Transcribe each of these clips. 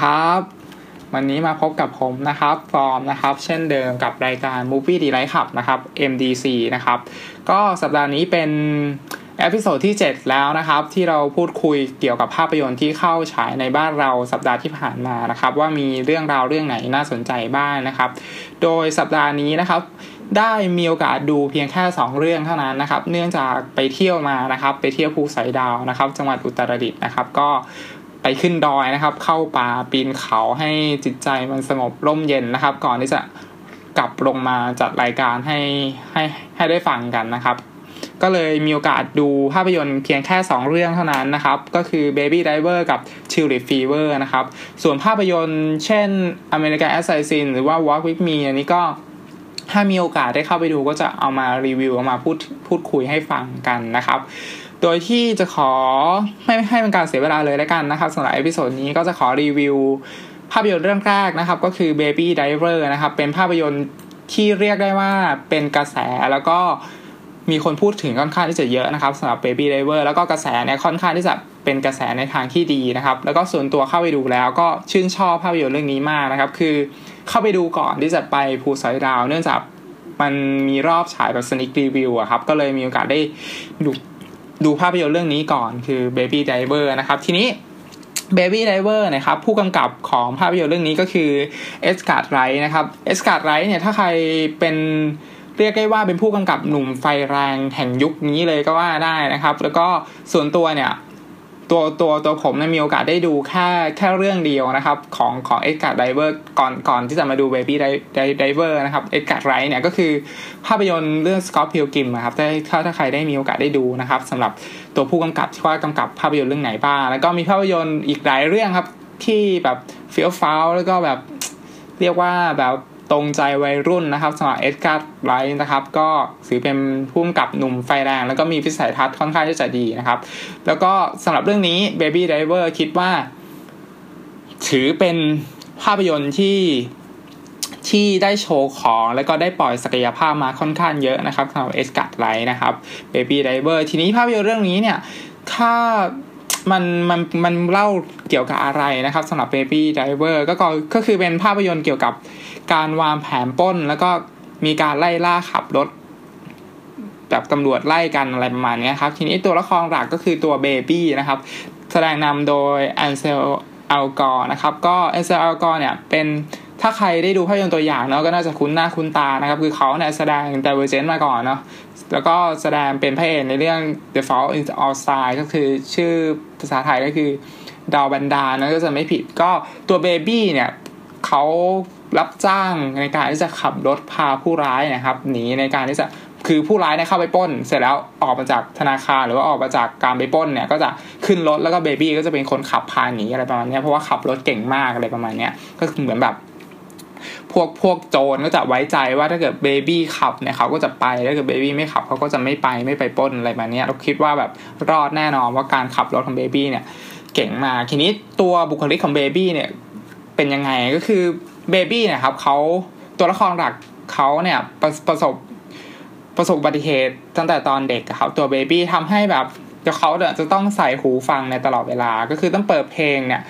ครับ วันนี้มาพบกับผมนะครับฟอร์มนะครับ เช่นเดิมกับรายการ Movie Delight Club นะครับ MDC นะครับ ก็สัปดาห์นี้เป็น episode ที่ 7 แล้วนะครับ ที่เราพูดคุยเกี่ยวกับภาพยนตร์ที่เข้าฉายในบ้านเราสัปดาห์ที่ผ่านมานะครับ ว่ามีเรื่องราวเรื่องไหนน่าสนใจบ้างนะครับ โดยสัปดาห์นี้นะครับได้มีโอกาสดูเพียงแค่ 2 เรื่องเท่านั้นนะครับ เนื่องจากไปเที่ยวมานะครับ ไปเที่ยวภูสอยดาวนะครับ จังหวัดอุตรดิตถ์นะครับ ก็ ไปขึ้นดอยนะครับ เข้าป่าปีนเขาให้จิตใจมันสงบร่มเย็นนะครับ ก่อนที่จะกลับลงมาจัดรายการให้ให้ให้ได้ฟังกันนะครับ ก็เลยมีโอกาสดูภาพยนตร์เพียงแค่ 2 เรื่องเท่านั้นนะครับ ก็คือ Baby Driver กับ Tulip Fever นะครับ ส่วนภาพยนตร์เช่น American Assassin หรือว่า Walk with Me อันนี้ก็ถ้ามีโอกาสได้เข้าไปดูก็จะเอามารีวิวเอามาพูดพูดคุยให้ฟังกันนะครับ โดยที่จะขอไม่ให้เป็นการเสียเวลาเลยแล้วกันนะครับสำหรับ episode นี้ก็จะขอรีวิว ภาพยนตร์เรื่องแรกนะครับก็คือ Baby Driver นะครับ เป็นภาพยนตร์ที่เรียกได้ว่าเป็นกระแสแล้วก็มีคนพูดถึงค่อนข้างที่จะเยอะนะครับสำหรับ Baby Driver แล้วก็กระแสเนี่ยค่อนข้างที่จะเป็นกระแสในทางที่ดีนะครับ แล้วก็ส่วนตัวเข้าไปดูแล้วก็ชื่นชอบภาพยนตร์เรื่องนี้มากนะครับ คือเข้าไปดูก่อนที่จะไปภูสอยดาว เนื่องจากมันมีรอบฉายแบบ sneak preview อะครับ ก็เลยมีโอกาสได้ดู ดูภาพยนตร์เรื่องนี้ก่อนคือ Baby Driver นะครับ ทีนี้ Baby Driver นะครับผู้กำกับของภาพยนตร์เรื่องนี้ก็คือ Edgar Wright นะครับ Edgar Wright เนี่ยถ้าใครเป็นเรียกได้ว่าเป็นผู้กำกับหนุ่มไฟแรงแห่งยุคนี้เลยก็ว่าได้นะครับ แล้วก็ส่วนตัวเนี่ย ตัวตัวตัวผมเนี่ยมีโอกาสได้ดูแค่แค่เรื่องเดียวนะครับของของ Edgar Wright ก่อนก่อนที่จะมาดู Baby Driver นะครับเอ็ดการ์ดไรเนี่ยก็คือภาพยนตร์เรื่อง Scott Pilgrim นะครับถ้าถ้าถ้าใครได้มีโอกาสได้ดูนะครับสำหรับตัวผู้กำกับที่ว่ากำกับภาพยนตร์เรื่องไหนบ้างแล้วก็มีภาพยนตร์อีกหลายเรื่องครับที่แบบเฟี้ยวฟ้าวแล้วก็แบบเรียกว่าแบบ ตรงใจวัยรุ่นนะครับสำหรับเอ็ดการ์ดไรท์นะครับ ก็ถือเป็นผู้กำกับหนุ่มไฟแรง แล้วก็มีวิสัยทัศน์ค่อนข้างที่จะดีนะครับ แล้วก็สำหรับเรื่องนี้ Baby Driver คิดว่า ถือเป็นภาพยนตร์ที่ที่ได้โชว์ของแล้วก็ได้ปล่อยศักยภาพมาค่อนข้างเยอะนะครับสำหรับเอสกัดไลท์นะครับ Baby Driver ทีนี้ภาพยนตร์เรื่องนี้เนี่ย ถ้า มันมันมันเล่าเกี่ยวกับอะไรนะครับสำหรับ Baby Driver ก็ก็ก็คือเป็นภาพยนตร์เกี่ยวกับการวางแผนป้น แล้วก็มีการไล่ล่าขับรถแบบตำรวจไล่กันอะไรประมาณนี้ครับ ทีนี้ตัวละครหลักก็คือตัวเบบี้นะครับ แสดงนำโดยแอนเซล เอลกอร์ตนะครับ ก็แอนเซล เอลกอร์ตเนี่ยเป็น ถ้าใครได้ดูภาพยนตร์ตัวอย่างเนาะก็น่าจะคุ้นหน้าคุ้นตานะครับ คือเขาเนี่ยแสดง Divergent มาก่อนเนาะแล้วก็แสดงเป็นพระเอกในเรื่อง The Fault in Our Stars ก็คือชื่อภาษาไทยก็คือดาวบันดาลนะถ้าจำไม่ผิดก็ตัวเบบี้เนี่ยเขารับจ้างในการที่จะขับรถพาผู้ร้ายนะครับหนีในการที่จะคือผู้ร้ายเนี่ยเข้าไปปล้น เสร็จแล้วออกมาจากธนาคารหรือว่าออกมาจากการไปปล้นเนี่ยก็จะขึ้นรถแล้วก็เบบี้ก็จะเป็นคนขับพาหนีอะไรประมาณนี้เพราะว่าขับรถเก่งมากอะไรประมาณนี้ก็คือเหมือนแบบ วกพวกโจรก็จะไว้ใจว่าถ้าเกิดเบบี้ขับเนี่ยเขาก็จะไปถ้าเกิดเบบี้ไม่ขับเขาก็จะไม่ไปไม่ไปปล้นอะไรแบบนี้เราคิดว่าแบบรอดแน่นอนว่าการขับรถของเบบี้เนี่ยเก่งมากทีนี้ตัวบุคลิกของเบบี้เนี่ยเป็นยังไงก็คือเบบี้เนี่ยครับเขาตัวละครหลักเขาเนี่ยประประสบประสบอุบัติเหตุตั้งแต่ตอนเด็กครับตัวเบบี้ทำให้แบบเขาเนี่ยจะต้องใส่หูฟังในตลอดเวลาก็คือต้องเปิดเพลงเนี่ย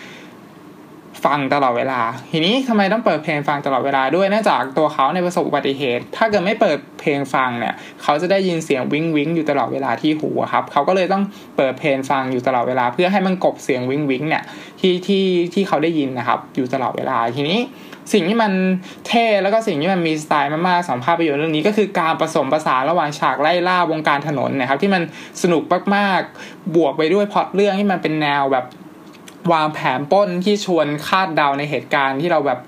ฟังตลอดเวลา ทีนี้ทำไมต้องเปิดเพลงฟังตลอดเวลาด้วยเนื่องจากตัวเขาในประสบอุบัติเหตุ ถ้าเกิดไม่เปิดเพลงฟังเนี่ย เขาจะได้ยินเสียงวิ้งวิ้งอยู่ตลอดเวลาที่หูครับ เขาก็เลยต้องเปิดเพลงฟังอยู่ตลอดเวลา เพื่อให้มันกบเสียงวิ้งวิ้งเนี่ยที่ที่ที่เขาได้ยินนะครับ อยู่ตลอดเวลาทีนี้สิ่งที่มันเท่แล้วก็สิ่งที่มันมีสไตล์มากๆสองภาพยนตร์เรื่องนี้ก็คือการผสมผสานระหว่างฉากไล่ล่าวงการถนนนะครับที่มันสนุกมากๆ บวกไปด้วยพล็อตเรื่องที่มันเป็นแนวแบบ วางแผนป้นที่ชวนคาดเดาในเหตุการณ์ที่เราแบบ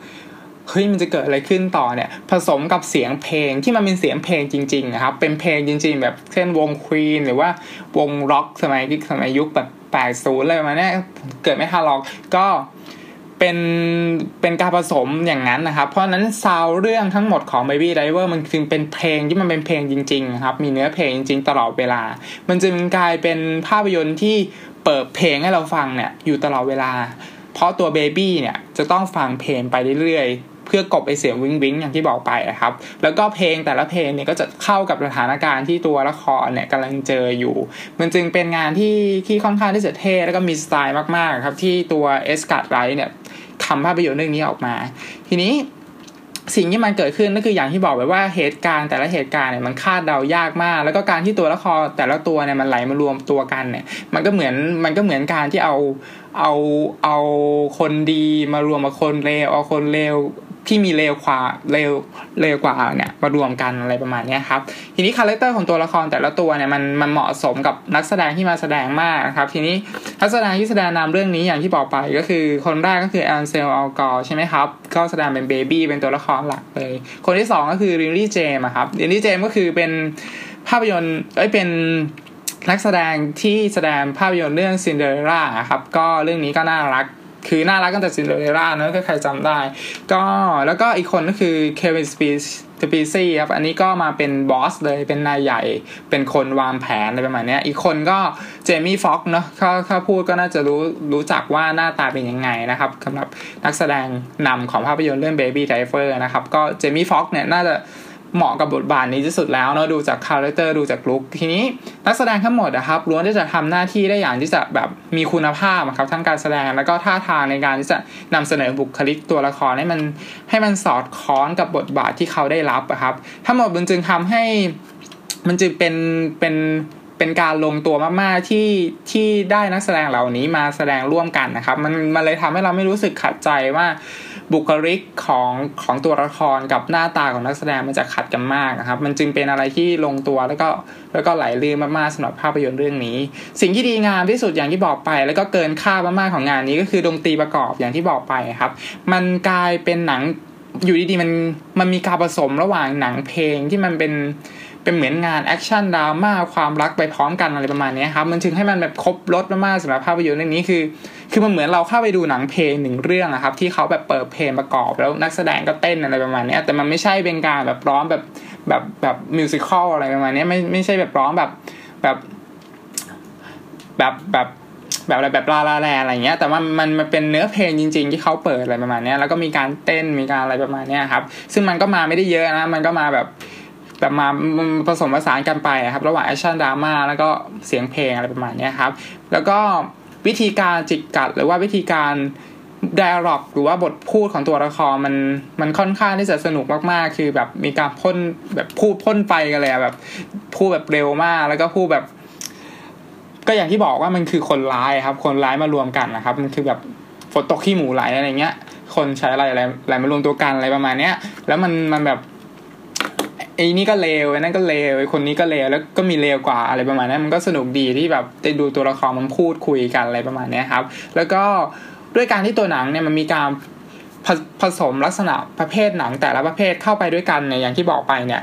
เฮ้ยมันจะเกิดอะไรขึ้นต่อเนี่ย ผสมกับเสียงเพลงที่มันเป็นเสียงเพลงจริงๆนะครับ เป็นเพลงจริง ๆ แบบเช่นวงควีนหรือว่าวงร็อกสมัยสมัยยุคแบบแปดศูนย์อะไรประมาณนี้เกิดไม่ทันหรอกก็เป็นเป็นการผสมอย่างนั้นนะครับ เพราะนั้นซาวเรื่องทั้งหมดของ Baby Driver มันจึงเป็นเพลงที่มันเป็นเพลงจริงๆครับ มีเนื้อเพลงจริงๆ ตลอดเวลา มันจึงกลายเป็นภาพยนตร์ที่ เปิดเพลงให้เราฟังเนี่ยอยู่ตลอดเวลา เพราะตัวเบบี้เนี่ยจะต้องฟังเพลงไปเรื่อยๆ เพื่อกบไอเสียงวิงวิงอย่างที่บอกไปนะครับ แล้วก็เพลงแต่ละเพลงเนี่ยก็จะเข้ากับสถานการณ์ที่ตัวละครเนี่ยกำลังเจออยู่ มันจึงเป็นงานที่ที่ค่อนข้างที่จะเท่แล้วก็มีสไตล์มากๆครับที่ตัวเอสกัดไรท์เนี่ยทำภาพยนตร์เรื่องนี้ออกมา ทีนี้ สิ่งที่มันเกิดขึ้นก็คืออย่างที่บอกไปว่าเหตุการณ์แต่ละเหตุการณ์เนี่ยมันคาดเดายากมาก แล้วก็การที่ตัวละครแต่ละตัวเนี่ยมันไหลมารวมตัวกันเนี่ย มันก็เหมือนมันก็เหมือนการที่เอาเอาเอาคนดีมารวมกับคนเลวเอาคนเลว ที่มีเลวกว่าเลวเลวกว่าเนี่ยมารวมกันอะไรประมาณนี้ครับทีนี้ character ของตัวละครแต่ละตัวเนี่ยมันมันเหมาะสมกับนักแสดงที่มาแสดงมากนะครับ ทีนี้นักแสดงที่แสดงนำเรื่องนี้อย่างที่บอกไปก็คือคนแรกก็คือแอนเซล เอลกอร์ตใช่ไหมครับก็แสดงเป็นเบบี้เป็นตัวละครหลักเลย คนที่สองก็คือลิลี่เจมส์ครับลิลี่เจมส์ก็คือเป็นภาพยนตร์เอ้ยเป็นนักแสดงที่แสดงภาพยนตร์เรื่องซินเดอเรลล่าครับก็เรื่องนี้ก็น่ารัก คือน่ารักตั้งแต่ซินเดอเรลล่าเนอะถ้าใครจำได้ ก็แล้วก็อีกคนก็คือเควิน สเปสเปซีย์ครับ อันนี้ก็มาเป็นบอสเลยเป็นนายใหญ่ เป็นคนวางแผนอะไรประมาณนี้อีกคนก็เจมี่ฟ็อกซ์เนาะถ้าถ้าพูดก็น่าจะรู้รู้จักว่าหน้าตาเป็นยังไงนะครับสำหรับนักแสดงนำของภาพยนตร์เรื่อง Baby Driver นะครับ ก็เจมี่ฟ็อกซ์เนี่ยน่าจะ เหมาะกับบทบาทนี้ที่สุดแล้วเนาะดูจาก character ดูจาก look ทีนี้นักแสดงทั้งหมดนะครับล้วนที่จะทำหน้าที่ได้อย่างที่จะแบบมีคุณภาพครับทั้งการแสดงแล้วก็ท่าทางในการที่จะนำเสนอบุคลิกตัวละครให้มันให้มันสอดคล้องกับบทบาทที่เขาได้รับครับทั้งหมดมันจึงทำให้มันจึงเป็นเป็นเป็นการลงตัวมากๆที่ที่ได้นักแสดงเหล่านี้มาแสดงร่วมกันนะครับ มันมันเลยทำให้เราไม่รู้สึกขัดใจว่า บุคลิกของของตัวละครกับหน้าตาของนักแสดงมันจะขัดกันมากนะครับ มันจึงเป็นอะไรที่ลงตัวแล้วก็แล้วก็ไหลลื่นมากๆสำหรับภาพยนตร์เรื่องนี้ สิ่งที่ดีงามที่สุดอย่างที่บอกไป แล้วก็เกินค่ามากๆของงานนี้ก็คือดนตรีประกอบอย่างที่บอกไปครับ มันกลายเป็นหนังอยู่ดีๆมันมันมีการผสมระหว่างหนังเพลงที่มันเป็น เป็นเหมือนงานแอคชั่นดราม่าความรักไปพร้อมกันอะไรประมาณนี้ครับมันจึงให้มันแบบครบรสมากๆสำหรับภาพยนตร์เรื่องนี้คือ คือมันเหมือนเราเข้าไปดูหนังเพลงหนึ่งเรื่องนะครับที่เขาแบบเปิดเพลงประกอบแล้วนักแสดงก็เต้นอะไรประมาณนี้แต่มันไม่ใช่เป็นการแบบร้องแบบแบบแบบ musical อะไรประมาณนี้ไม่ไม่ใช่แบบร้องแบบแบบแบบแบบแบบอะไรแบบลาลาแลอะไรเงี้ยแต่ว่ามันมันเป็นเนื้อเพลงจริง ๆ ที่เขาเปิดอะไรประมาณนี้แล้วก็มีการเต้นมีการอะไรประมาณนี้ครับซึ่งมันก็มาไม่ได้เยอะนะมันก็มาแบบ แบบมาผสมผสานกันไปครับ ระหว่างแอคชั่นดราม่าแล้วก็เสียงเพลงอะไรประมาณนี้ครับ แล้วก็วิธีการจิกกัดหรือว่าวิธีการ dialogue หรือว่าบทพูดของตัวละครมันมันค่อนข้างที่จะสนุกมากๆ คือแบบมีการพ่นแบบพูดพ่นไฟกันเลยแบบพูดแบบเร็วมากแล้วก็พูดแบบ ก็อย่างที่บอกว่ามันคือคนร้ายครับ คนร้ายมารวมกันนะครับ มันคือแบบฝนตกขี้หมูไหลอะไรเงี้ย คนใช้อะไรอะไรอะไรมารวมตัวกันอะไรประมาณเนี้ย แล้วมันมันแบบ ไอ้นี่ก็เลวไอ้นั่นก็เลวไอ้คนนี้ก็เลวแล้วก็มีเลวกว่าอะไรประมาณนี้มันก็สนุกดีที่แบบได้ดูตัวละครมันพูดคุยกันอะไรประมาณนี้ครับ แล้วก็ด้วยการที่ตัวหนังเนี่ยมันมีการผผสมลักษณะประเภทหนังแต่ละประเภทเข้าไปด้วยกันเนี่ยอย่างที่บอกไปเนี่ย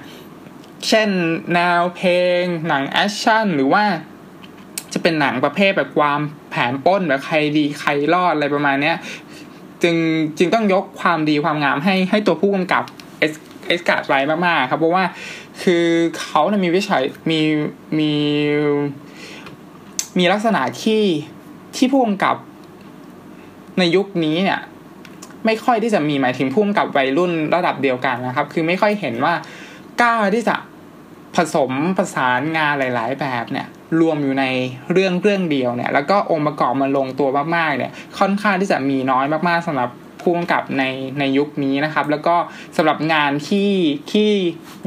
เช่นแนวเพลง หนังแอคชั่นหรือว่าจะเป็นหนังประเภทแบบวางแผนปล้นแบบใครดีใครรอดอะไรประมาณเนี้ยจึงจึงต้องยกความดีความงามให้ให้ตัวผู้กำกับ เอสการ์ดไว้มากๆครับเพราะว่าคือเขาเนี่ยมีวิชัยมีมีมีลักษณะที่ที่ผู้กำกับในยุคนี้เนี่ย ไม่ค่อยที่จะมีหมายถึงผู้กำกับวัยรุ่นระดับเดียวกันนะครับ คือไม่ค่อยเห็นว่ากล้าที่จะผสมประสานงานหลาย ๆ แบบเนี่ย รวมอยู่ในเรื่องเรื่องเดียวเนี่ย แล้วก็องค์ประกอบมันลงตัวมากๆเนี่ย ค่อนข้างที่จะมีน้อยมากๆสำหรับ ผู้กำกับในในยุคนี้นะครับ แล้วก็สำหรับงานที่ที่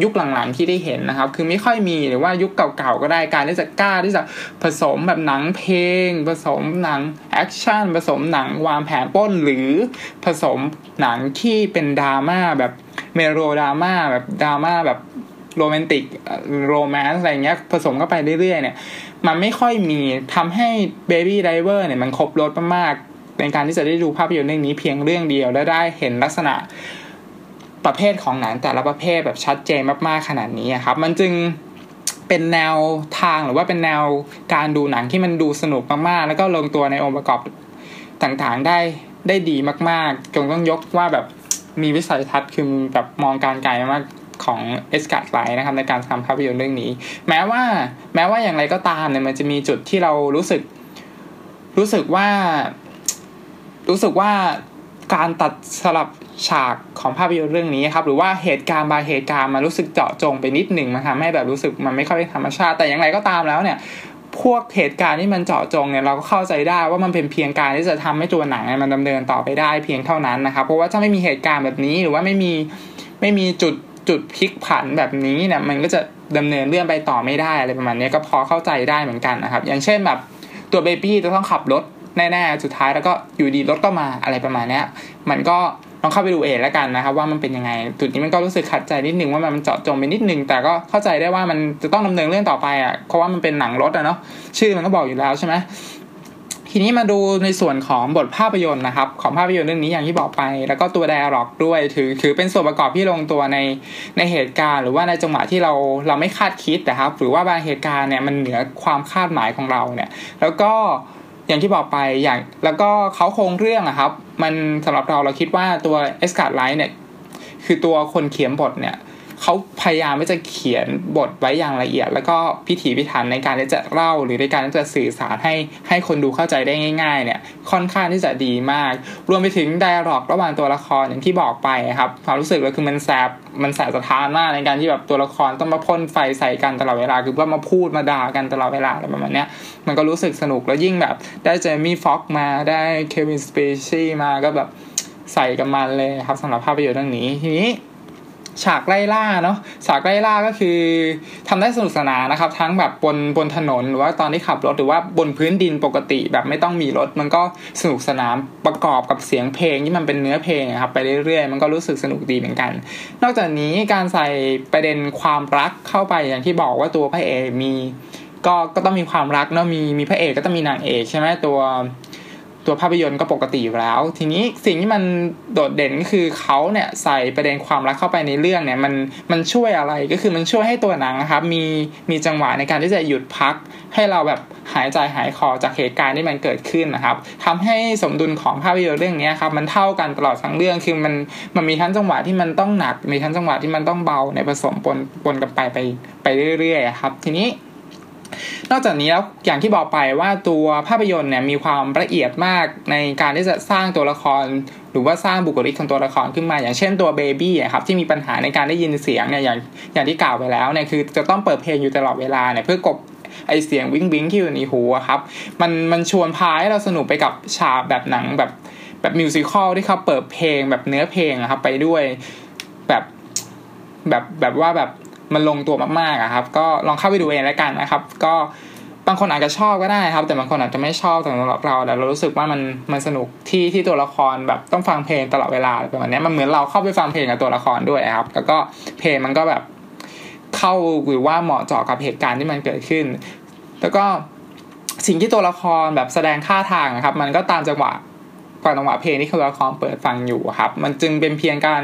ยุคหลังๆที่ได้เห็นนะครับ คือไม่ค่อยมีหรือว่ายุคเก่าๆก็ได้การที่จะกล้าที่จะผสมแบบหนังเพลง ผสมหนังแอคชั่นผสมหนังวางแผนปล้นหรือผสมหนังที่เป็นดราม่าแบบเมโรดราม่าแบบดราม่าแบบโรแมนติก romance อะไรเงี้ยผสมเข้าไปเรื่อยๆเนี่ย มันไม่ค่อยมีทำให้ Baby Driver เนี่ยมันครบรสมาก ในการที่จะได้ดูภาพยนตร์เรื่องนี้เพียงเรื่องเดียวและได้เห็นลักษณะประเภทของหนังแต่ละประเภทแบบชัดเจนมากๆขนาดนี้ครับ มันจึงเป็นแนวทางหรือว่าเป็นแนวการดูหนังที่มันดูสนุกมากๆ แล้วก็ลงตัวในองค์ประกอบต่างๆได้ได้ดีมากๆจงต้องยกว่าแบบมีวิสัยทัศน์คือแบบมองการไกลมากของเอสกัดไลนะครับในการทำภาพยนตร์เรื่องนี้ แม้ว่าแม้ว่าอย่างไรก็ตามเนี่ยมันจะมีจุดที่เรารู้สึก รู้สึกว่า รู้สึกว่าการตัดสลับฉากของภาพยนตร์เรื่องนี้ครับ หรือว่าเหตุการณ์บางเหตุการณ์มันรู้สึกเจาะจงไปนิดหนึ่งมันทำให้แบบรู้สึกมันไม่ค่อยธรรมชาติ แต่อย่างไรก็ตามแล้วเนี่ย พวกเหตุการณ์ที่มันเจาะจงเนี่ยเราก็เข้าใจได้ว่ามันเป็นเพียงการที่จะทำให้ตัวหนังมันดำเนินต่อไปได้เพียงเท่านั้นนะครับ เพราะว่าถ้าไม่มีเหตุการณ์แบบนี้หรือว่าไม่มีไม่มีจุดจุดพลิกผันแบบนี้เนี่ยมันก็จะดำเนินเรื่องไปต่อไม่ได้อะไรประมาณนี้ก็พอเข้าใจได้เหมือนกันนะครับ อย่างเช่นแบบตัวเบบี้จะต้องขับรถ แน่ๆสุดท้ายแล้วก็อยู่ดีรถก็มาอะไรประมาณนี้มันก็ลองเข้าไปดูเองแล้วกันนะครับว่ามันเป็นยังไงจุดนี้มันก็รู้สึกขัดใจนิดนึงว่ามันเจาะจงไปนิดนึง แต่ก็เข้าใจได้ว่ามันจะต้องดำเนินเรื่องต่อไปอะเพราะว่ามันเป็นหนังรถอะเนาะชื่อมันก็บอกอยู่แล้วใช่ไหมทีนี้มาดูในส่วนของบทภาพยนตร์นะครับ ของภาพยนตร์เรื่องนี้อย่างที่บอกไป แล้วก็ตัวไดอะล็อกด้วยถือถือเป็นส่วนประกอบที่ลงตัวในในเหตุการณ์ หรือว่าในจังหวะที่เราเราไม่คาดคิดนะครับ หรือว่าบางเหตุการณ์เนี่ยมันเหนือความคาดหมายของเราเนี่ย แล้วก็ อย่างที่บอกไปอย่างแล้วก็เขาโครงเรื่องอะครับ มันสำหรับเราเราคิดว่าตัวเอสการ์ไลท์เนี่ยคือตัวคนเขียนบทเนี่ย เขาพยายามที่จะเขียนบทไว้อย่างละเอียด แล้วก็พิถีพิถันในการที่จะเล่าหรือในการที่จะสื่อสารให้ให้คนดูเข้าใจได้ง่าย ๆ เนี่ยค่อนข้างที่จะดีมาก รวมไปถึงไดอะล็อกระหว่างตัวละครอย่างที่บอกไปครับความรู้สึกก็คือมันแสบมันแสบสะท้านมากในการที่แบบตัวละครต้องมาพ่นไฟใส่กันตลอดเวลาคือว่ามาพูดมาด่ากันตลอดเวลาอะไรประมาณนี้มันก็รู้สึกสนุกแล้วยิ่งแบบ ได้เจมี่ฟ็อกมาได้เควินสเปซี่มาก็แบบใส่กับมันเลยครับสำหรับภาพยนตร์เรื่องนี้ทีนี้ ฉากไล่ล่าเนาะฉากไล่ล่าก็คือทำได้สนุกสนานนะครับ ทั้งแบบบนบนถนนหรือว่าตอนที่ขับรถหรือว่าบนพื้นดินปกติแบบไม่ต้องมีรถ มันก็สนุกสนานประกอบกับเสียงเพลงที่มันเป็นเนื้อเพลงครับไปเรื่อยๆ มันก็รู้สึกสนุกดีเหมือนกัน นอกจากนี้การใส่ประเด็นความรักเข้าไปอย่างที่บอกว่าตัวพระเอกมี ก็ก็ต้องมีความรักเนาะมีมีพระเอกก็ต้องมีนางเอกใช่ไหมตัว ตัวภาพยนตร์ก็ปกติอยู่แล้ว ทีนี้สิ่งที่มันโดดเด่นก็คือเขาเนี่ยใส่ประเด็นความรักเข้าไปในเรื่องเนี่ยมันมันช่วยอะไรก็คือมันช่วยให้ตัวหนังครับมีมีจังหวะในการที่จะหยุดพัก ให้เราแบบหายใจหายคอจากเหตุการณ์ที่มันเกิดขึ้นนะครับทำให้สมดุลของภาพยนตร์เรื่องนี้ครับมันเท่ากันตลอดทั้งเรื่องคือมันมันมีทั้งจังหวะที่มันต้องหนัก มีทั้งจังหวะที่มันต้องเบาในผสมปนปนกันไปไปไปเรื่อยๆครับทีนี้ นอกจากนี้แล้วอย่างที่บอกไปว่าตัวภาพยนตร์เนี่ยมีความละเอียดมากในการที่จะสร้างตัวละคร หรือว่าสร้างบุคลิกของตัวละครขึ้นมา อย่างเช่นตัวเบบี้ครับที่มีปัญหาในการได้ยินเสียงเนี่ยอย่างอย่างที่กล่าวไปแล้วเนี่ยคือจะต้องเปิดเพลงอยู่ตลอดเวลาเนี่ยเพื่อกบไอเสียงวิ้งวิ้งที่อยู่ในหูครับมันมันชวนพาให้เราสนุกไปกับฉากแบบหนังแบบแบบมิวสิควลที่เขาเปิดเพลงแบบเนื้อเพลงครับไปด้วยแบบแบบแบบว่าแบบ มันลงตัวมากๆอะครับ ก็ลองเข้าไปดูเองแล้วกันนะครับ ก็บางคนอาจจะชอบก็ได้ครับ แต่บางคนอาจจะไม่ชอบสำหรับเราแต่เรารู้สึกว่ามันมันสนุกที่ที่ตัวละครแบบต้องฟังเพลงตลอดเวลาประมาณนี้มันเหมือนเราเข้าไปฟังเพลงกับตัวละครด้วยครับ แล้วก็เพลงมันก็แบบเข้าหรือว่าเหมาะเจาะกับเหตุการณ์ที่มันเกิดขึ้น แล้วก็สิ่งที่ตัวละครแบบแสดงท่าทางนะครับ มันก็ตามจังหวะ ก่อนจังหวะเพลงที่คือละครเปิดฟังอยู่ครับ มันจึงเป็นเพียงการ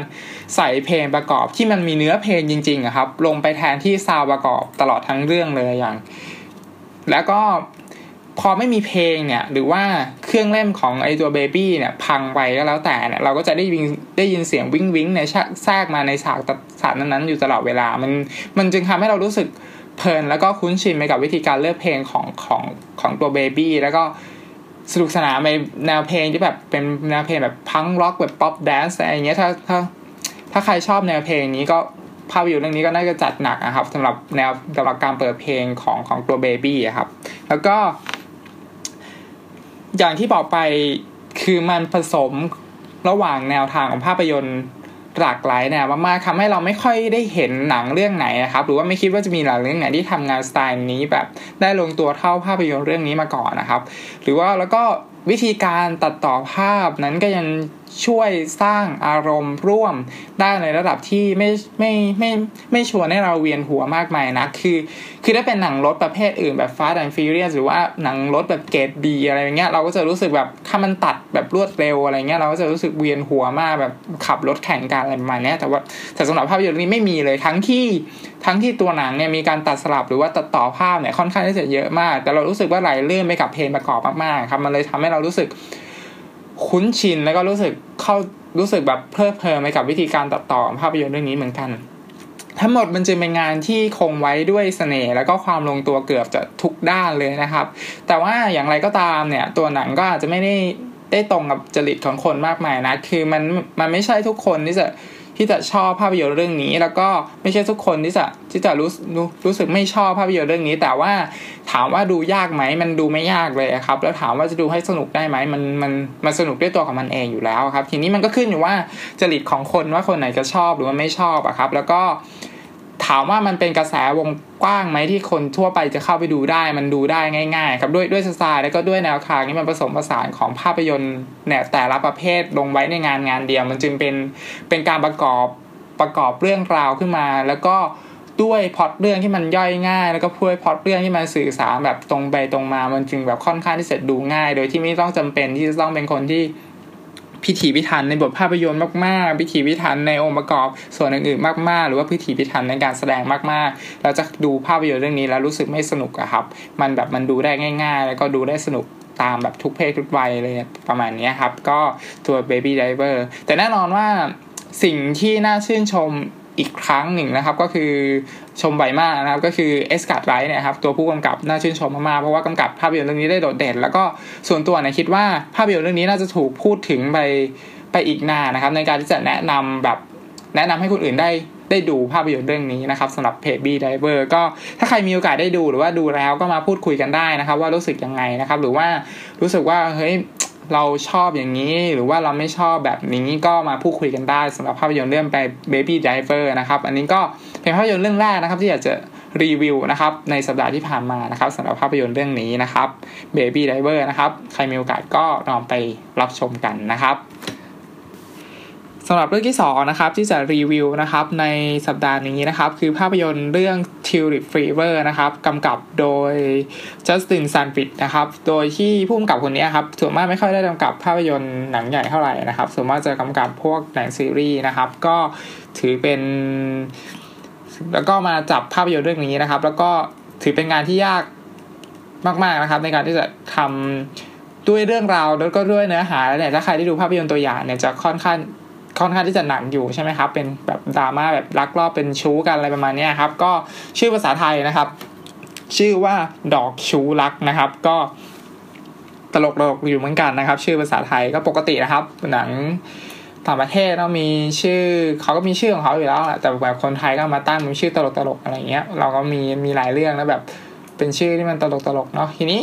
ใส่เพลงประกอบที่มันมีเนื้อเพลงจริงๆครับ ลงไปแทนที่ซาวประกอบตลอดทั้งเรื่องเลยอย่าง แล้วก็พอไม่มีเพลงเนี่ย หรือว่าเครื่องเล่นของไอตัวเบบี้เนี่ย พังไปก็แล้วแต่เนี่ย เราก็จะได้ยินได้ยินเสียงวิ้งวิ้งในแทรกมาในฉากฉากนั้นๆอยู่ตลอดเวลา มันมันจึงทำให้เรารู้สึกเพลินแล้วก็คุ้นชินไปกับวิธีการเลือกเพลงของของของตัวเบบี้แล้วก็ สนุกสนานในแนวเพลงที่แบบเป็นแนวเพลงแบบ punk rock แบบ pop dance อะไรอย่างเงี้ยถ้าถ้าถ้าใครชอบแนวเพลงนี้ก็ภาพยนตร์เรื่องนี้ก็น่าจะจัดหนักนะครับสำหรับแนวสำหรับการเปิดเพลงของของตัวเบบี้ครับ แล้วก็ อย่างที่บอกไปคือมันผสมระหว่างแนวทางของภาพยนตร์ หลากหลายแนวมากๆทำให้เราไม่ค่อยได้เห็นหนังเรื่องไหนนะครับหรือว่าไม่คิดว่าจะมีหนังเรื่องไหนที่ทำงานสไตล์นี้แบบได้ลงตัวเท่าภาพยนตร์เรื่องนี้มาก่อนนะครับ หรือว่าแล้วก็วิธีการตัดต่อภาพนั้นก็ยัง ช่วยสร้างอารมณ์ร่วมได้ในระดับที่ไม่ไม่ไม่ไม่ชวนให้เราเวียนหัวมากมายนะคือ คือถ้าเป็นหนังรถประเภทอื่นแบบ Fast and Furious หรือว่าหนังรถแบบเกรดบีอะไรเงี้ยเราก็จะรู้สึกแบบถ้ามันตัดแบบรวดเร็วอะไรเงี้ยเราก็จะรู้สึกเวียนหัวมากแบบขับรถแข่งกันอะไรประมาณนี้แต่ว่าแต่สำหรับภาพยนตร์นี้ไม่มีเลยทั้งที่ทั้งที่ตัวหนังเนี่ยมีการตัดสลับหรือว่าตัดต่อภาพเนี่ยค่อนข้างที่จะเยอะมาก แต่เรารู้สึกว่าไหลเลื่อนไปกับเพลงประกอบมากๆครับมันเลยทำให้เรารู้สึก คุ้นชินแล้วก็รู้สึกเข้ารู้สึกแบบเพลิดเพลินไปกับวิธีการตัดต่อภาพยนตร์เรื่องนี้เหมือนกัน ทั้งหมดมันจึงเป็นงานที่คงไว้ด้วยเสน่ห์แล้วก็ความลงตัวเกือบจะทุกด้านเลยนะครับ แต่ว่าอย่างไรก็ตามเนี่ย ตัวหนังก็อาจจะไม่ได้ได้ตรงกับจริตของคนมากมายนะ คือมันมันไม่ใช่ทุกคนที่จะ ที่จะชอบภาพยนตร์เรื่องนี้ แล้วก็ไม่ใช่ทุกคนที่จะที่จะรู้รู้รู้สึกไม่ชอบภาพยนตร์เรื่องนี้ แต่ว่าถามว่าดูยากไหมมันดูไม่ยากเลยครับ แล้วถามว่าจะดูให้สนุกได้ไหมมันมันมันสนุกด้วยตัวของมันเองอยู่แล้วครับ ทีนี้มันก็ขึ้นอยู่ว่าจริตของคนว่าคนไหนจะชอบหรือว่าไม่ชอบอะครับ แล้วก็ ถามว่ามันเป็นกระแสวงกว้างไหมที่คนทั่วไปจะเข้าไปดูได้มันดูได้ง่าย ๆ ครับด้วยด้วยสไตล์แล้วก็ด้วยแนวทางนี้มันผสมผสานของภาพยนตร์แนวแต่ละประเภทลงไว้ในงานงานเดียว มันจึงเป็นเป็นการประกอบประกอบเรื่องราวขึ้นมา แล้วก็ด้วยพอดเรื่องที่มันย่อยง่าย แล้วก็พูดพอดเรื่องที่มันสื่อสารแบบตรงไปตรงมา มันจึงแบบค่อนข้างที่จะดูง่าย โดยที่ไม่ต้องจำเป็นที่จะต้องเป็นคนที่ พิถีพิถันในบทภาพยนตร์มากๆ พิถีพิถันในองค์ประกอบส่วนอื่นๆมากๆ หรือว่าพิถีพิถันในการแสดงมากๆ เราจะดูภาพยนตร์เรื่องนี้แล้วรู้สึกไม่สนุกอะครับ มันแบบมันดูได้ง่าย ๆ แล้วก็ดูได้สนุกตามแบบทุกเพศทุกวัยเลยประมาณนี้ครับ ก็ตัว Baby Driver แต่แน่นอนว่าสิ่งที่น่าชื่นชม อีกครั้งหนึ่งนะครับก็คือชมบ่อยมากนะครับก็คือเอ็ดการ์ ไรท์เนี่ยครับตัวผู้กำกับน่าชื่นชมมากๆเพราะว่ากำกับภาพยนตร์เรื่องนี้ได้โดดเด่น แล้วก็ส่วนตัวเนี่ยคิดว่าภาพยนตร์เรื่องนี้น่าจะถูกพูดถึงไปไปอีกนานนะครับในการที่จะแนะนำแบบแนะนำให้คนอื่นได้ได้ดูภาพยนตร์เรื่องนี้นะครับสำหรับเพจ B Diver ก็ถ้าใครมีโอกาสได้ดูหรือว่าดูแล้วก็มาพูดคุยกันได้นะครับ ว่ารู้สึกยังไงนะครับ หรือว่ารู้สึกว่าเฮ้ย เราชอบอย่างนี้ หรือว่าเราไม่ชอบแบบนี้ก็มาพูดคุยกันได้สำหรับภาพยนตร์เรื่องไป Baby Driver นะครับ อันนี้ก็เป็นภาพยนตร์เรื่องแรกนะครับ ที่อยากจะรีวิวนะครับในสัปดาห์ที่ผ่านมานะครับสำหรับภาพยนตร์เรื่องนี้นะครับ Baby Driver นะครับ ใครมีโอกาสก็ลองไปรับชมกันนะครับ สำหรับเรื่องที่2นะครับที่จะรีวิวนะครับในสัปดาห์นี้นะครับคือภาพยนตร์เรื่อง Tulip Fever นะครับกำกับโดย Justin s a n f i t นะครับโดยที่ผู้กำกับคนนี้ครับส่วนมากไม่ค่อยได้กำกับภาพยนตร์หนังใหญ่เท่าไหร่นะครับส่วนมากจะกำกับพวกหนังซีรีส์นะครับก็ถือเป็นแล้วก็มาจับภาพยนตร์เรื่องนี้นะครับ แล้วก็ถือเป็นงานที่ยากมากๆนะครับ ในการที่จะทำด้วยเรื่องราวแล้วก็ด้วยเนื้อหาเนี่ยถ้าใครได้ดูภาพยนตร์ตัวอย่างเนี่ยจะค่อนข้าง ค่อนข้างที่จะหนักอยู่ใช่ไหมครับ เป็นแบบดราม่าแบบรักรอบเป็นชู้กันอะไรประมาณนี้ครับ ก็ชื่อภาษาไทยนะครับ ชื่อว่าดอกชู้รักนะครับ ก็ตลกๆอยู่เหมือนกันนะครับ ชื่อภาษาไทยก็ปกตินะครับ หนังต่างประเทศเรามีชื่อเขาก็มีชื่อของเขาอยู่แล้วแต่แบบคนไทยก็มาตั้งมีชื่อตลกๆอะไรเงี้ย เราก็มีมีหลายเรื่องแล้วแบบเป็นชื่อที่มันตลกๆเนาะทีนี้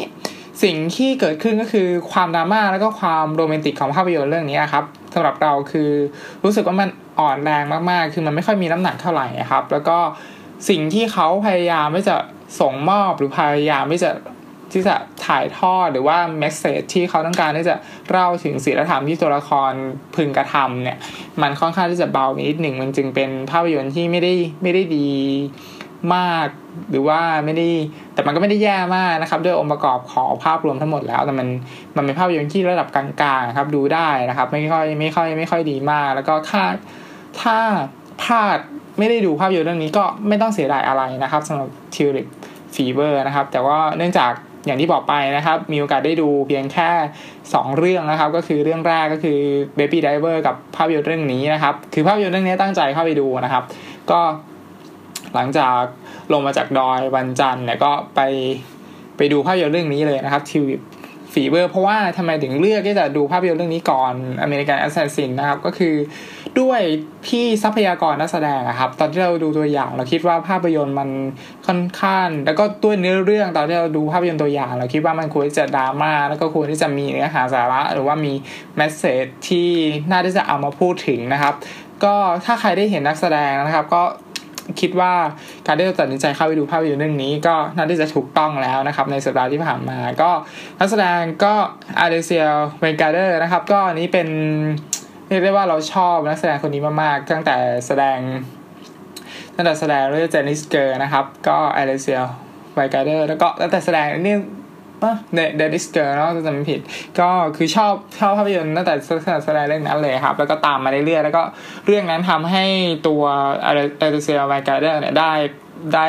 สิ่งที่เกิดขึ้นก็คือความดราม่าแล้วก็ความโรแมนติกของภาพยนตร์เรื่องนี้ครับสำหรับเราคือรู้สึกว่ามันอ่อนแรงมากๆ คือมันไม่ค่อยมีน้ำหนักเท่าไหร่ครับ แล้วก็สิ่งที่เขาพยายามไม่จะส่งมอบหรือพยายามไม่จะที่จะถ่ายทอดหรือว่าแมสเซจที่เขาต้องการที่จะเล่าถึงศีลธรรมที่ตัวละครพึงกระทำเนี่ย มันค่อนข้างที่จะเบานิดหนึ่งมันจึงเป็นภาพยนตร์ที่ไม่ได้ไม่ได้ดีมาก หรือว่าไม่ได้แต่มันก็ไม่ได้แย่มากนะครับ ด้วยองค์ประกอบของภาพรวมทั้งหมดแล้ว แต่มันมันเป็นภาพยนตร์ที่ระดับกลางๆครับดูได้นะครับ ไม่ค่อยไม่ค่อยไม่ค่อยดีมาก แล้วก็ถ้าถ้าพลาดไม่ได้ดูภาพยนตร์เรื่องนี้ก็ไม่ต้องเสียดายอะไรนะครับสำหรับ Tulip Fever นะครับ แต่ว่าเนื่องจากอย่างที่บอกไปนะครับ มีโอกาสได้ดูเพียงแค่ 2 เรื่องนะครับ ก็คือเรื่องแรกก็คือ Baby Driver กับภาพยนตร์เรื่องนี้นะครับ คือภาพยนตร์เรื่องนี้ตั้งใจเข้าไปดูนะครับ ก็หลังจาก ลงมาจากดอยวันจันทร์เนี่ยก็ไปไปดูภาพยนตร์เรื่องนี้เลยนะครับ Tulip Fever เพราะว่าทำไมถึงเลือกที่จะดูภาพยนตร์เรื่องนี้ก่อน American Assassin นะครับ ก็คือด้วยที่ทรัพยากรนักแสดงครับ ตอนที่เราดูตัวอย่างเราคิดว่าภาพยนตร์มันค่อนข้างแล้วก็ตัวเนื้อเรื่องตอนที่เราดูภาพยนตร์ตัวอย่าง เราคิดว่ามันควรจะดราม่าแล้วก็ควรที่จะมีเนื้อหาสาระ หรือว่ามีmessage ที่น่าที่จะเอามาพูดถึงนะครับ ก็ถ้าใครได้เห็นนักแสดงนะครับ ก็ คิดว่าการที่เราตัดสินใจเข้าไปดูภาพยนตร์เรื่องนี้ ก็น่าที่จะถูกต้องแล้วนะครับ ในสัปดาห์ที่ผ่านมา ก็นักแสดงก็อาร์เดเซียเวนการ์เดอร์นะครับ ก็อันนี้เป็นเรียกได้ว่าเราชอบนักแสดงคนนี้มากๆตั้งแต่แสดงตั้งแต่แสดงเรื่อง Danish Girl นะครับ ก็อาร์เดเซียเวนการ์เดอร์แล้วก็ตั้งแต่แสดงนี่ Danish Girl เนาะจะจำไม่ผิด ก็คือชอบชอบภาพยนตร์ตั้งแต่แสดงเรื่องนั้นเลยครับ แล้วก็ตามมาเรื่อยๆแล้วก็เรื่องนั้นทำให้ตัว Alicia Vikander เนี่ยได้ได้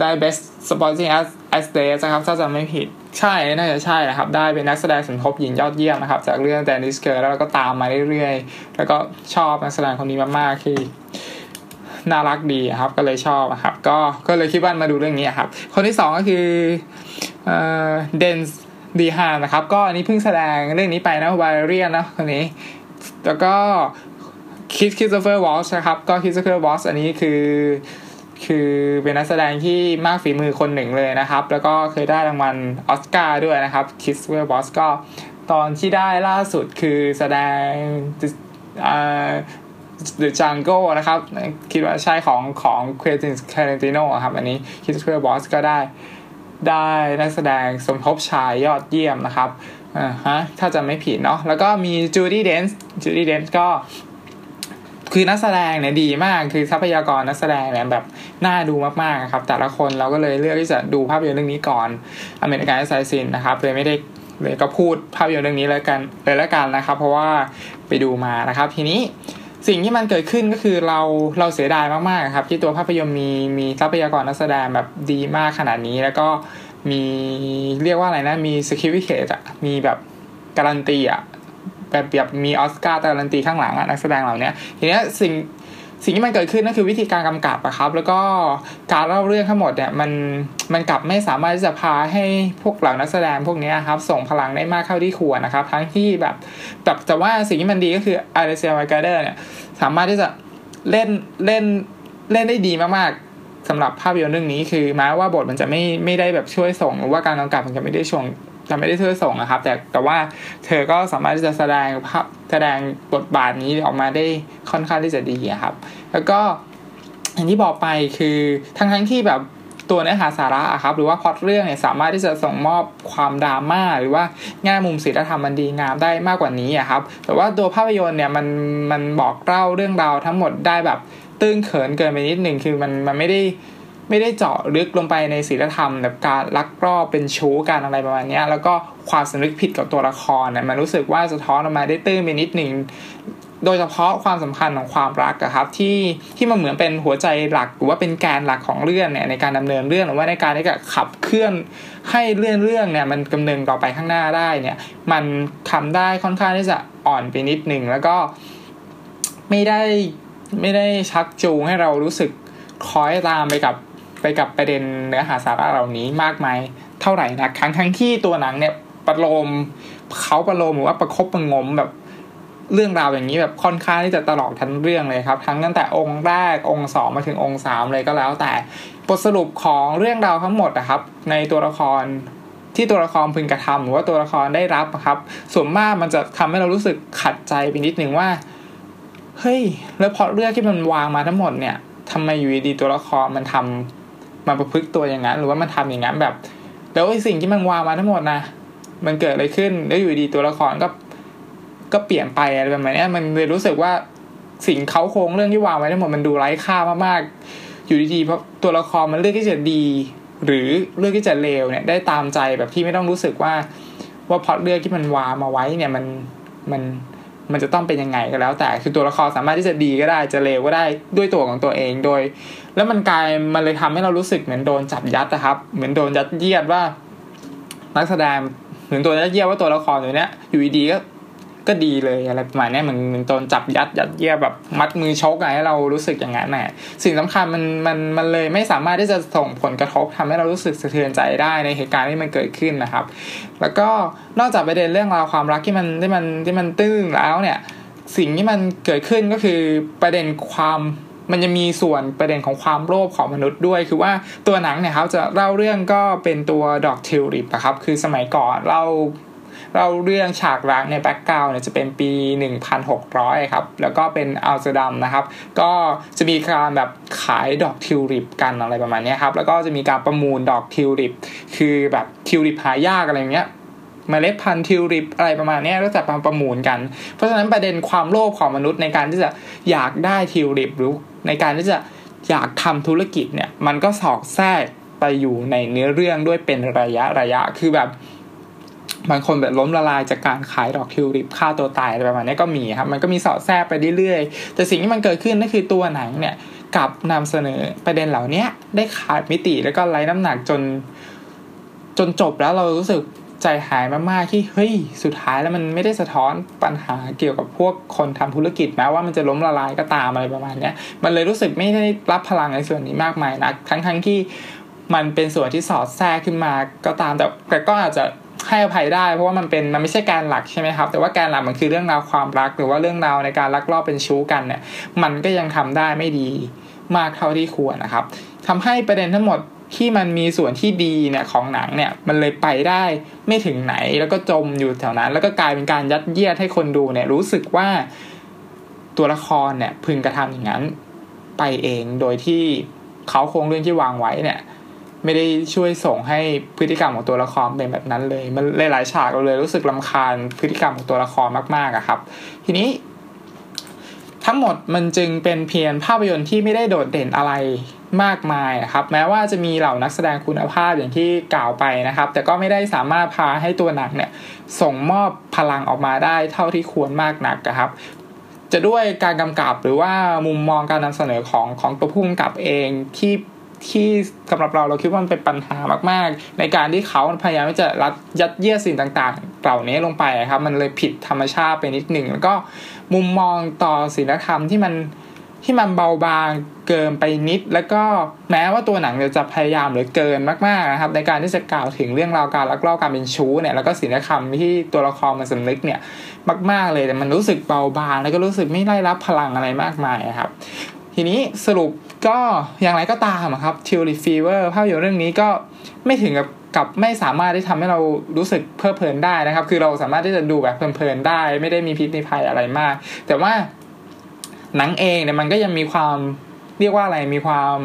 ได้ best supporting as as d a y นะครับถ้าจำไม่ผิดใช่น่าจะใช่นะครับ ได้เป็นนักแสดงสมทบหญิงยอดเยี่ยมนะครับ จากเรื่อง Danish Girl แล้วก็ตามมาเรื่อยๆ แล้วก็ชอบนักแสดงคนนี้มากๆคือ น่ารักดีครับ ก็เลยชอบครับ ก็ก็เลยคิดว่ามาดูเรื่องนี้ครับ คนที่สองก็คือ Dane DeHaan นะครับ ก็อันนี้เพิ่งแสดงเรื่องนี้ไปนะ Valerian นะคนนี้ แล้วก็คิส Christoph Waltz นะครับ ก็ Christoph Waltz อันนี้คือคือเป็นนักแสดงที่มากฝีมือคนหนึ่งเลยนะครับ แล้วก็เคยได้รางวัลออสการ์ด้วยนะครับ Christoph Waltz ก็ตอนที่ได้ล่าสุดคือแสดง อ่า Django นะครับ คิดว่าใช่ของของ Quentin Tarantino ครับ อันนี้ Christoph Waltz ก็ได้ ได้นักแสดงสมทบชายยอดเยี่ยมนะครับอ่าฮะถ้าจำไม่ผิดเนาะแล้วก็มี Judi Dench Judi Dench ก็คือนักแสดงเนี่ยดีมากคือทรัพยากรนักแสดงเนี่ยแบบน่าดูมากๆครับ แต่ละคนเราก็เลยเลือกที่จะดูภาพยนตร์เรื่องนี้ก่อน American Assassin นะครับเลยไม่ได้เลยก็พูดภาพยนตร์เรื่องนี้เลยกันเลยแล้วกันนะครับ เพราะว่าไปดูมานะครับทีนี้ สิ่งที่มันเกิดขึ้นก็คือเราเราเสียดายมากๆครับ ที่ตัวภาพยนตร์มีมีทรัพยากรนักแสดงแบบดีมากขนาดนี้ แล้วก็มีเรียกว่าอะไรนะมี certificate อะมีแบบการันตีอะแบบแบบมีออสการ์การันตีข้างหลังอะนักแสดงเหล่านี้ทีนี้สิ่ง สิ่งที่มันเกิดขึ้นก็คือวิธีการกำกับอะครับ แล้วก็การเล่าเรื่องทั้งหมดเนี่ยมันมันกลับไม่สามารถที่จะพาให้พวกเหล่านักแสดงพวกนี้ครับ ส่งพลังได้มากเท่าที่ควรนะครับ ทั้งที่แบบแบบแต่ว่าสิ่งที่มันดีก็คืออาร์เซียไวการ์เดอร์เนี่ยสามารถที่จะเล่นเล่นเล่นได้ดีมากๆสำหรับภาพยนตร์เรื่องนี้คือแม้ว่าบทมันจะไม่ไม่ได้แบบช่วยส่งหรือว่าการกำกับมันจะไม่ได้ช่วง จะไม่ได้ช่วยส่งนะครับ แต่แต่ว่าเธอก็สามารถที่จะแสดงภาพแสดงบทบาทนี้ออกมาได้ค่อนข้างที่จะดีครับ แล้วก็อย่างที่บอกไปคือทั้งทั้งที่แบบตัวเนื้อหาสาระอะครับ หรือว่าพล็อตเรื่องเนี่ยสามารถที่จะส่งมอบความดราม่าหรือว่าแง่มุมศิลธรรมมันดีงามได้มากกว่านี้อะครับ แต่ว่าตัวภาพยนตร์เนี่ยมันมันบอกเล่าเรื่องราวทั้งหมดได้แบบตื้นเขินเกินไปนิดหนึ่งคือมันมันไม่ได้ ไม่ได้เจาะลึกลงไปในศีลธรรมแบบการลักลอบเป็นชู้การอะไรประมาณนี้แล้วก็ความสำนึกผิดกับตัวละครเนี่ยมันรู้สึกว่าสะท้อนออกมาได้ตื้นไปนิดหนึ่งโดยเฉพาะความสัมพันธ์ของความรักอะครับที่ที่มันเหมือนเป็นหัวใจหลักหรือว่าเป็นแกนหลักของเรื่องเนี่ยในการดำเนินเรื่องหรือว่าในการที่จะขับเคลื่อนให้เรื่องเรื่องเนี่ยมันดำเนินต่อไปข้างหน้าได้เนี่ยมันทำได้ค่อนข้างที่จะอ่อนไปนิดหนึ่งแล้วก็ไม่ได้ไม่ได้ชักจูงให้เรารู้สึกคอยตามไปกับ ไปกับประเด็นเนื้อหาสาระเหล่านี้มากมายเท่าไหร่นะครั้งทั้งที่ตัวหนังเนี่ยประโลมเขาประโลมหรือว่าประคบประงมแบบเรื่องราวอย่างนี้แบบค่อนข้างที่จะตลอดทั้งเรื่องเลยครับ ทั้งตั้งแต่องค์แรกองค์สองมาถึงองค์สามเลยก็แล้ว แต่บทสรุปของเรื่องราวทั้งหมดนะครับ ในตัวละครที่ตัวละครพึงกระทำหรือว่าตัวละครได้รับครับส่วนมากมันจะทำให้เรารู้สึกขัดใจไปนิดหนึ่งว่าเฮ้ยแล้วพอเรื่องที่มันวางมาทั้งหมดเนี่ยทำไมอยู่ดีตัวละครมันทำ มันประพฤติตัวอย่างนั้น หรือว่ามันทำอย่างนั้นแบบ แล้วไอ้สิ่งที่มันวางมาทั้งหมดนะมันเกิดอะไรขึ้นแล้วอยู่ดีตัวละครก็ก็เปลี่ยนไปอะไรแบบนี้มันเลยรู้สึกว่าสิ่งเขาโครงเรื่องที่วางไว้ทั้งหมดมันดูไร้ค่ามากๆ อยู่ดีๆเพราะตัวละครมันเลือกที่จะดี หรือเลือกที่จะเลวเนี่ย ได้ตามใจแบบที่ไม่ต้องรู้สึกว่า ว่าพอเลือกที่มันวางมาไว้เนี่ยมันมันมันจะต้องเป็นยังไงก็แล้ว แต่คือตัวละครสามารถที่จะดีก็ได้จะเลวก็ได้ด้วยตัวของตัวเองโดย แล้วมันกลายมันเลยทำให้เรารู้สึกเหมือนโดนจับยัดนะครับ เหมือนโดนยัดเยียดว่า นักแสดงเหมือนตัวยัดเยียดว่าตัวละครอยู่เนี้ยอยู่ดีก็ก็ดีเลยอะไรประมาณนี้เหมือนเหมือนโดนจับยัดยัดเยียดแบบมัดมือชกอะไรให้เรารู้สึกอย่างนั้นแหละสิ่งสำคัญมันมันมันเลยไม่สามารถที่จะส่งผลกระทบทำให้เรารู้สึกสะเทือนใจได้ในเหตุการณ์ที่มันเกิดขึ้นนะครับ แล้วก็นอกจากประเด็นเรื่องราวความรักที่มันที่มันที่มันตื้งแล้วเนี่ยสิ่งที่มันเกิดขึ้นก็คือประเด็นความ มันจะมีส่วนประเด็นของความโลภของมนุษย์ด้วย คือว่าตัวหนังเนี่ยครับจะเล่าเรื่องก็เป็นตัวดอกทิวลิปนะครับคือสมัยก่อนเราเราเรื่องฉากรักใน background เนี่ยจะเป็นปี 1600 ครับ แล้วก็เป็นอัมสเตอร์ดัมนะครับ ก็จะมีการแบบขายดอกทิวลิปกันอะไรประมาณนี้ครับ แล้วก็จะมีการประมูลดอกทิวลิป คือแบบทิวลิปหายากอะไรเงี้ยมเมล็ดพันธุ์ทิวลิปอะไรประมาณนี้ก็จะมาประมูลกัน เพราะฉะนั้นประเด็นความโลภของมนุษย์ในการที่จะอยากได้ทิวลิปหรือ ในการที่จะอยากทำธุรกิจเนี่ยมันก็สอดแทรกไปอยู่ในเนื้อเรื่องด้วยเป็นระยะระยะคือแบบบางคนแบบล้มละลายจากการขายดอกทิวลิปฆ่าตัวตายอะไรประมาณนี้ก็มีครับมันก็มีสอดแทรกไปเรื่อยๆ แต่สิ่งที่มันเกิดขึ้นนั่นคือตัวหนังเนี่ยกับนำเสนอประเด็นเหล่านี้ได้ขาดมิติแล้วก็ไร้น้ำหนักจนจนจบแล้วเรารู้สึก ใจหายมากๆที่เฮ้ยสุดท้ายแล้วมันไม่ได้สะท้อนปัญหาเกี่ยวกับพวกคนทำธุรกิจแม้ว่ามันจะล้มละลายก็ตามอะไรประมาณเนี้ยมันเลยรู้สึกไม่ได้รับพลังในส่วนนี้มากมายนะทั้งทั้งที่มันเป็นส่วนที่สอดแทรกขึ้นมาก็ตามแต่แต่ก็อาจจะให้อภัยได้ เพราะว่ามันเป็นมันไม่ใช่การหลักใช่ไหมครับ แต่ว่าการหลักมันคือเรื่องราวความรัก หรือว่าเรื่องราวในการลักลอบเป็นชู้กันเนี่ยมันก็ยังทำได้ไม่ดีมากเท่าที่ควรนะครับทำให้ประเด็นทั้งหมด ที่มันมีส่วนที่ดีเนี่ยของหนังเนี่ยมันเลยไปได้ไม่ถึงไหนแล้วก็จมอยู่แถวนั้น แล้วก็กลายเป็นการยัดเยียดให้คนดูเนี่ยรู้สึกว่าตัวละครเนี่ยพึงกระทำอย่างนั้นไปเองโดยที่เขาโครงเรื่องที่วางไว้เนี่ย ไม่ได้ช่วยส่งให้พฤติกรรมของตัวละครเป็นแบบนั้นเลย มันหลายๆฉากเราเลยรู้สึกลำคาญพฤติกรรมของตัวละครมากๆอะครับ ทีนี้ ทั้งหมดมันจึงเป็นเพียงภาพยนตร์ที่ไม่ได้โดดเด่นอะไร มากมายครับแม้ว่าจะมีเหล่านักแสดงคุณภาพอย่างที่กล่าวไปนะครับ แต่ก็ไม่ได้สามารถพาให้ตัวหนังเนี่ยส่งมอบพลังออกมาได้เท่าที่ควรมากนักครับ จะด้วยการกำกับหรือว่ามุมมองการนำเสนอของของตัวผู้กำกับเองที่ที่สำหรับเราเราคิดว่ามันเป็นปัญหามาก ๆ ในการที่เขาพยายามที่จะรัดยัดเยียดสิ่งต่างๆ เหล่านี้ลงไปครับ มันเลยผิดธรรมชาติไปนิดหนึ่งแล้วก็มุมมองต่อศีลธรรมที่มัน ที่มันเบาบางเกินไปนิด แล้วก็แม้ว่าตัวหนังจะพยายามหรือเกินมากๆนะครับ ในการที่จะกล่าวถึงเรื่องราวการลักลอบการเป็นชู้เนี่ยแล้วก็ศีลธรรมที่ตัวละครมันสำนึกเนี่ยมาก ๆเลยแต่มันรู้สึกเบาบางแล้วก็รู้สึกไม่ได้รับพลังอะไรมากมายครับ ทีนี้สรุปก็อย่างไรก็ตามครับ t u l i p Fever ภาพยนตร์เรื่องนี้ก็ไม่ถึงกับกับไม่สามารถที่ทำให้เรารู้สึกเพลิดเพลินได้นะครับ คือเราสามารถที่จะดูแบบเพลินๆได้ ไม่ได้มีพิษมีภัยอะไรมาก แต่ว่า หนังเองเนี่ยมันก็ยังมีความเรียกว่าอะไรมีความ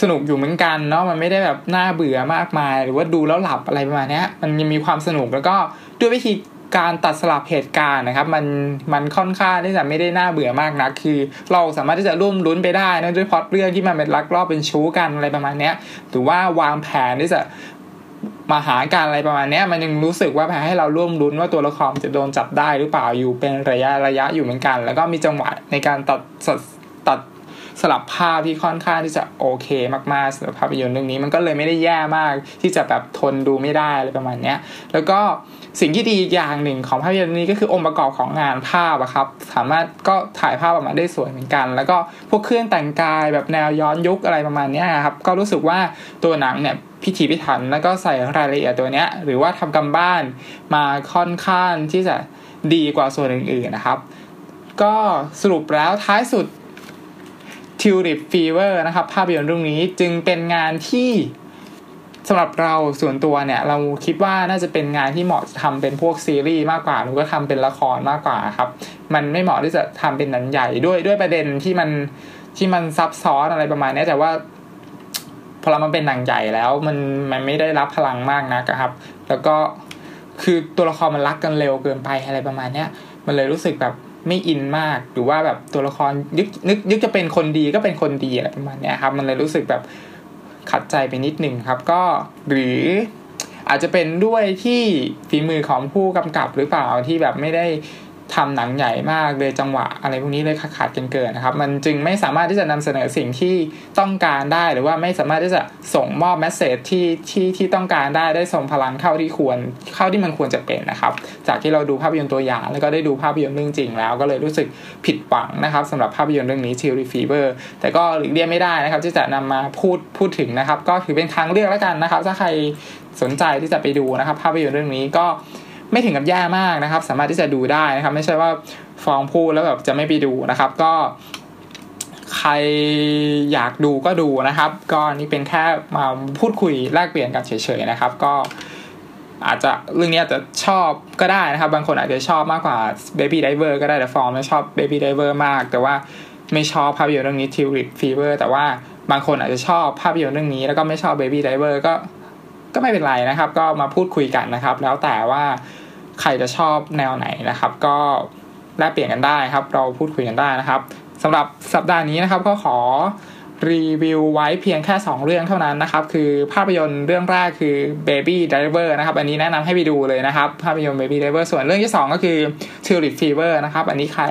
สนุกอยู่เหมือนกันเนาะมันไม่ได้แบบน่าเบื่อมากมาย หรือว่าดูแล้วหลับอะไรประมาณนี้มันยังมีความสนุกแล้วก็ด้วยวิธีการตัดสลับเหตุการณ์นะครับ มันมันค่อนข้างที่จะไม่ได้น่าเบื่อมากนัก คือ เราสามารถที่จะร่วมลุ้นไปได้นะด้วยพอดเรื่องที่มันเป็นลักลอบเป็นชู้กันอะไรประมาณนี้หรือว่าวางแผนที่จะ มาหาการอะไรประมาณนี้มันยังรู้สึกว่าแพ้ให้เราร่วมลุ้นว่าตัวละครจะโดนจับได้หรือเปล่าอยู่เป็นระยะระยะอยู่เหมือนกัน แล้วก็มีจังหวะในการตัดตัดสลับภาพที่ค่อนข้างที่จะโอเคมากๆสำหรับภาพยนตร์เรื่องนี้มันก็เลยไม่ได้แย่มากที่จะแบบทนดูไม่ได้อะไรประมาณเนี้ย แล้วก็สิ่งที่ดีอีกอย่างหนึ่งของภาพยนตร์นี้ก็คือองค์ประกอบของงานภาพอะครับ สามารถก็ถ่ายภาพออกมาได้สวยเหมือนกัน แล้วก็พวกเครื่องแต่งกายแบบแนวย้อนยุคอะไรประมาณนี้ครับก็รู้สึกว่าตัวหนังเนี่ย พิถีพิถันแล้วก็ใส่รายละเอียดตัวเนี้ย หรือว่าทำกำบ้านมาค่อนข้างที่จะดีกว่าส่วนอื่นๆนะครับ ก็สรุปแล้วท้ายสุด Tulip Fever นะครับ ภาพยนตร์เรื่องนี้จึงเป็นงานที่สำหรับเราส่วนตัวเนี่ย เราคิดว่าน่าจะเป็นงานที่เหมาะทำเป็นพวกซีรีส์มากกว่าหรือก็ทำเป็นละครมากกว่าครับ มันไม่เหมาะที่จะทำเป็นหนังใหญ่ด้วยด้วยประเด็นที่มันที่มันซับซ้อนอะไรประมาณนี้แต่ว่า พอเรามันเป็นหนังใหญ่แล้วมันมันไม่ได้รับพลังมากนะครับ แล้วก็คือตัวละครมันรักกันเร็วเกินไปอะไรประมาณเนี้ยมันเลยรู้สึกแบบไม่อินมากหรือว่าแบบตัวละครยึกนึกยึกจะเป็นคนดีก็เป็นคนดีอะไรประมาณนี้ครับ มันเลยรู้สึกแบบขัดใจไปนิดหนึ่งครับ ก็หรืออาจจะเป็นด้วยที่ฝีมือของผู้กำกับหรือเปล่าที่แบบไม่ได้ ทำหนังใหญ่มากเลยจังหวะ อะไรพวกนี้เลยขาดกันเกินนะครับ มันจึงไม่สามารถที่จะนำเสนอสิ่งที่ต้องการได้ หรือว่าไม่สามารถที่จะส่งมอบแมสเซจที่ที่ที่ต้องการได้ได้ส่งพลังเข้าที่ควรเข้าที่มันควรจะเป็นนะครับ จากที่เราดูภาพยนตร์ตัวอย่าง แล้วก็ได้ดูภาพยนตร์เรื่องจริงแล้ว ก็เลยรู้สึกผิดหวังนะครับสำหรับภาพยนตร์เรื่องนี้ t i l ฟีเ Fever แต่ก็หลีกเลี่ยงไม่ได้นะครับ ที่จะนำมาพูดพูดถึงนะครับ ก็ถือเป็นทางเลือกแล้วกันนะครับ ถ้าใครสนใจที่จะไปดูนะครับ ภาพยนตร์เรื่องนี้ก็ ไม่ถึงกับแย่มากนะครับ สามารถที่จะดูได้นะครับ ไม่ใช่ว่าฟ้องพูดแล้วแบบจะไม่ไปดูนะครับ ก็ใครอยากดูก็ดูนะครับ ก็นี่เป็นแค่มาพูดคุยแลกเปลี่ยนกันเฉยๆนะครับ ก็อาจจะเรื่องนี้อาจจะชอบก็ได้นะครับ บางคนอาจจะชอบมากกว่า Baby Diver ก็ได้แต่ฟอร์มไม่ชอบ Baby Diver มาก แต่ว่าไม่ชอบภาพยนตร์เรื่องนี้ Tulip Fever แต่ว่าบางคนอาจจะชอบภาพยนตร์เรื่องนี้แล้วก็ไม่ชอบ Baby Diver ก็ ก็ไม่เป็นไรนะครับ ก็มาพูดคุยกันนะครับ แล้วแต่ว่าใครจะชอบแนวไหนนะครับ ก็แลกเปลี่ยนกันได้ครับ เราพูดคุยกันได้นะครับสำหรับสัปดาห์นี้นะครับก็ขอรีวิวไว้เพียงแค่ 2 เรื่องเท่านั้นนะครับ คือภาพยนตร์เรื่องแรกคือ Baby Driver นะครับ อันนี้แนะนำให้ไปดูเลยนะครับ ภาพยนตร์ Baby Driver ส่วนเรื่องที่ 2 ก็คือ Tulip Fever นะครับ อันนี้ใคร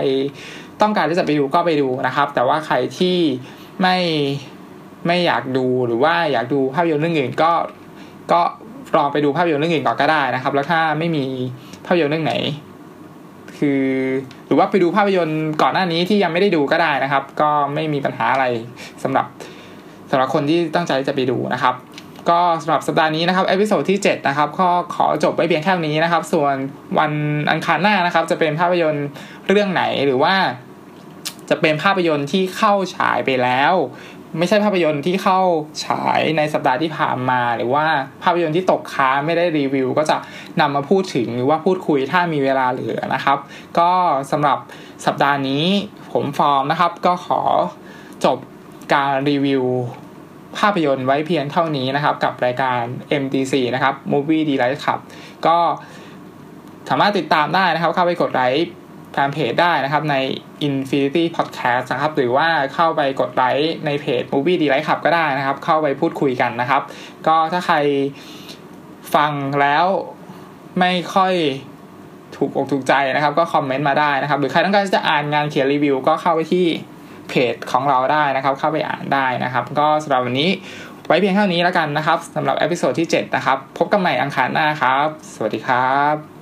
ต้องการที่จะไปดูก็ไปดูนะครับ แต่ว่าใครที่ไม่ไม่อยากดูหรือว่าอยากดูภาพยนตร์เรื่องอื่นก็ ก็ลองไปดูภาพยนตร์เรื่องอื่นก่อนก็ได้นะครับ แล้วถ้าไม่มีภาพยนตร์เรื่องไหน คือหรือว่าไปดูภาพยนตร์ก่อนหน้านี้ที่ยังไม่ได้ดูก็ได้นะครับ ก็ไม่มีปัญหาอะไรสำหรับสำหรับคนที่ตั้งใจจะไปดูนะครับ ก็สำหรับสัปดาห์นี้นะครับ episode ที่ 7 นะครับก็ขอจบไว้เพียงแค่นี้นะครับ ส่วนวันอังคารหน้านะครับ จะเป็นภาพยนตร์เรื่องไหนหรือว่า จะเป็นภาพยนตร์ที่เข้าฉายไปแล้ว ไม่ใช่ภาพยนตร์ที่เข้าฉายในสัปดาห์ที่ผ่านมา หรือว่าภาพยนตร์ที่ตกค้างไม่ได้รีวิว ก็จะนำมาพูดถึงหรือว่าพูดคุยถ้ามีเวลาเหลือนะครับ ก็สำหรับสัปดาห์นี้ผมฟอร์มนะครับ ก็ขอจบการรีวิวภาพยนตร์ไว้เพียงเท่านี้นะครับ กับรายการ MDC นะครับ Movie d e l i g h t Club ก็สามารถติดตามได้นะครับ เข้าไปกดไลค์ แฟนเพจได้นะครับใน Infinity Podcast นะครับ หรือว่าเข้าไปกดไลค์ในเพจ Movie d e l i g h t Club ก็ได้นะครับ เข้าไปพูดคุยกันนะครับ ก็ถ้าใครฟังแล้วไม่ค่อยถูกอกถูกใจนะครับ ก็คอมเมนต์มาได้นะครับ หรือใครต้องการจะอ่านงานเขียนรีวิว ก็เข้าไปที่เพจของเราได้นะครับ เข้าไปอ่านได้นะครับ ก็สำหรับวันนี้ไว้เพียงเท่านี้แล้วกันนะครับสำหรับ episode ที่ 7 นะครับ พบกันใหม่อังคารหน้าครับ สวัสดีครับ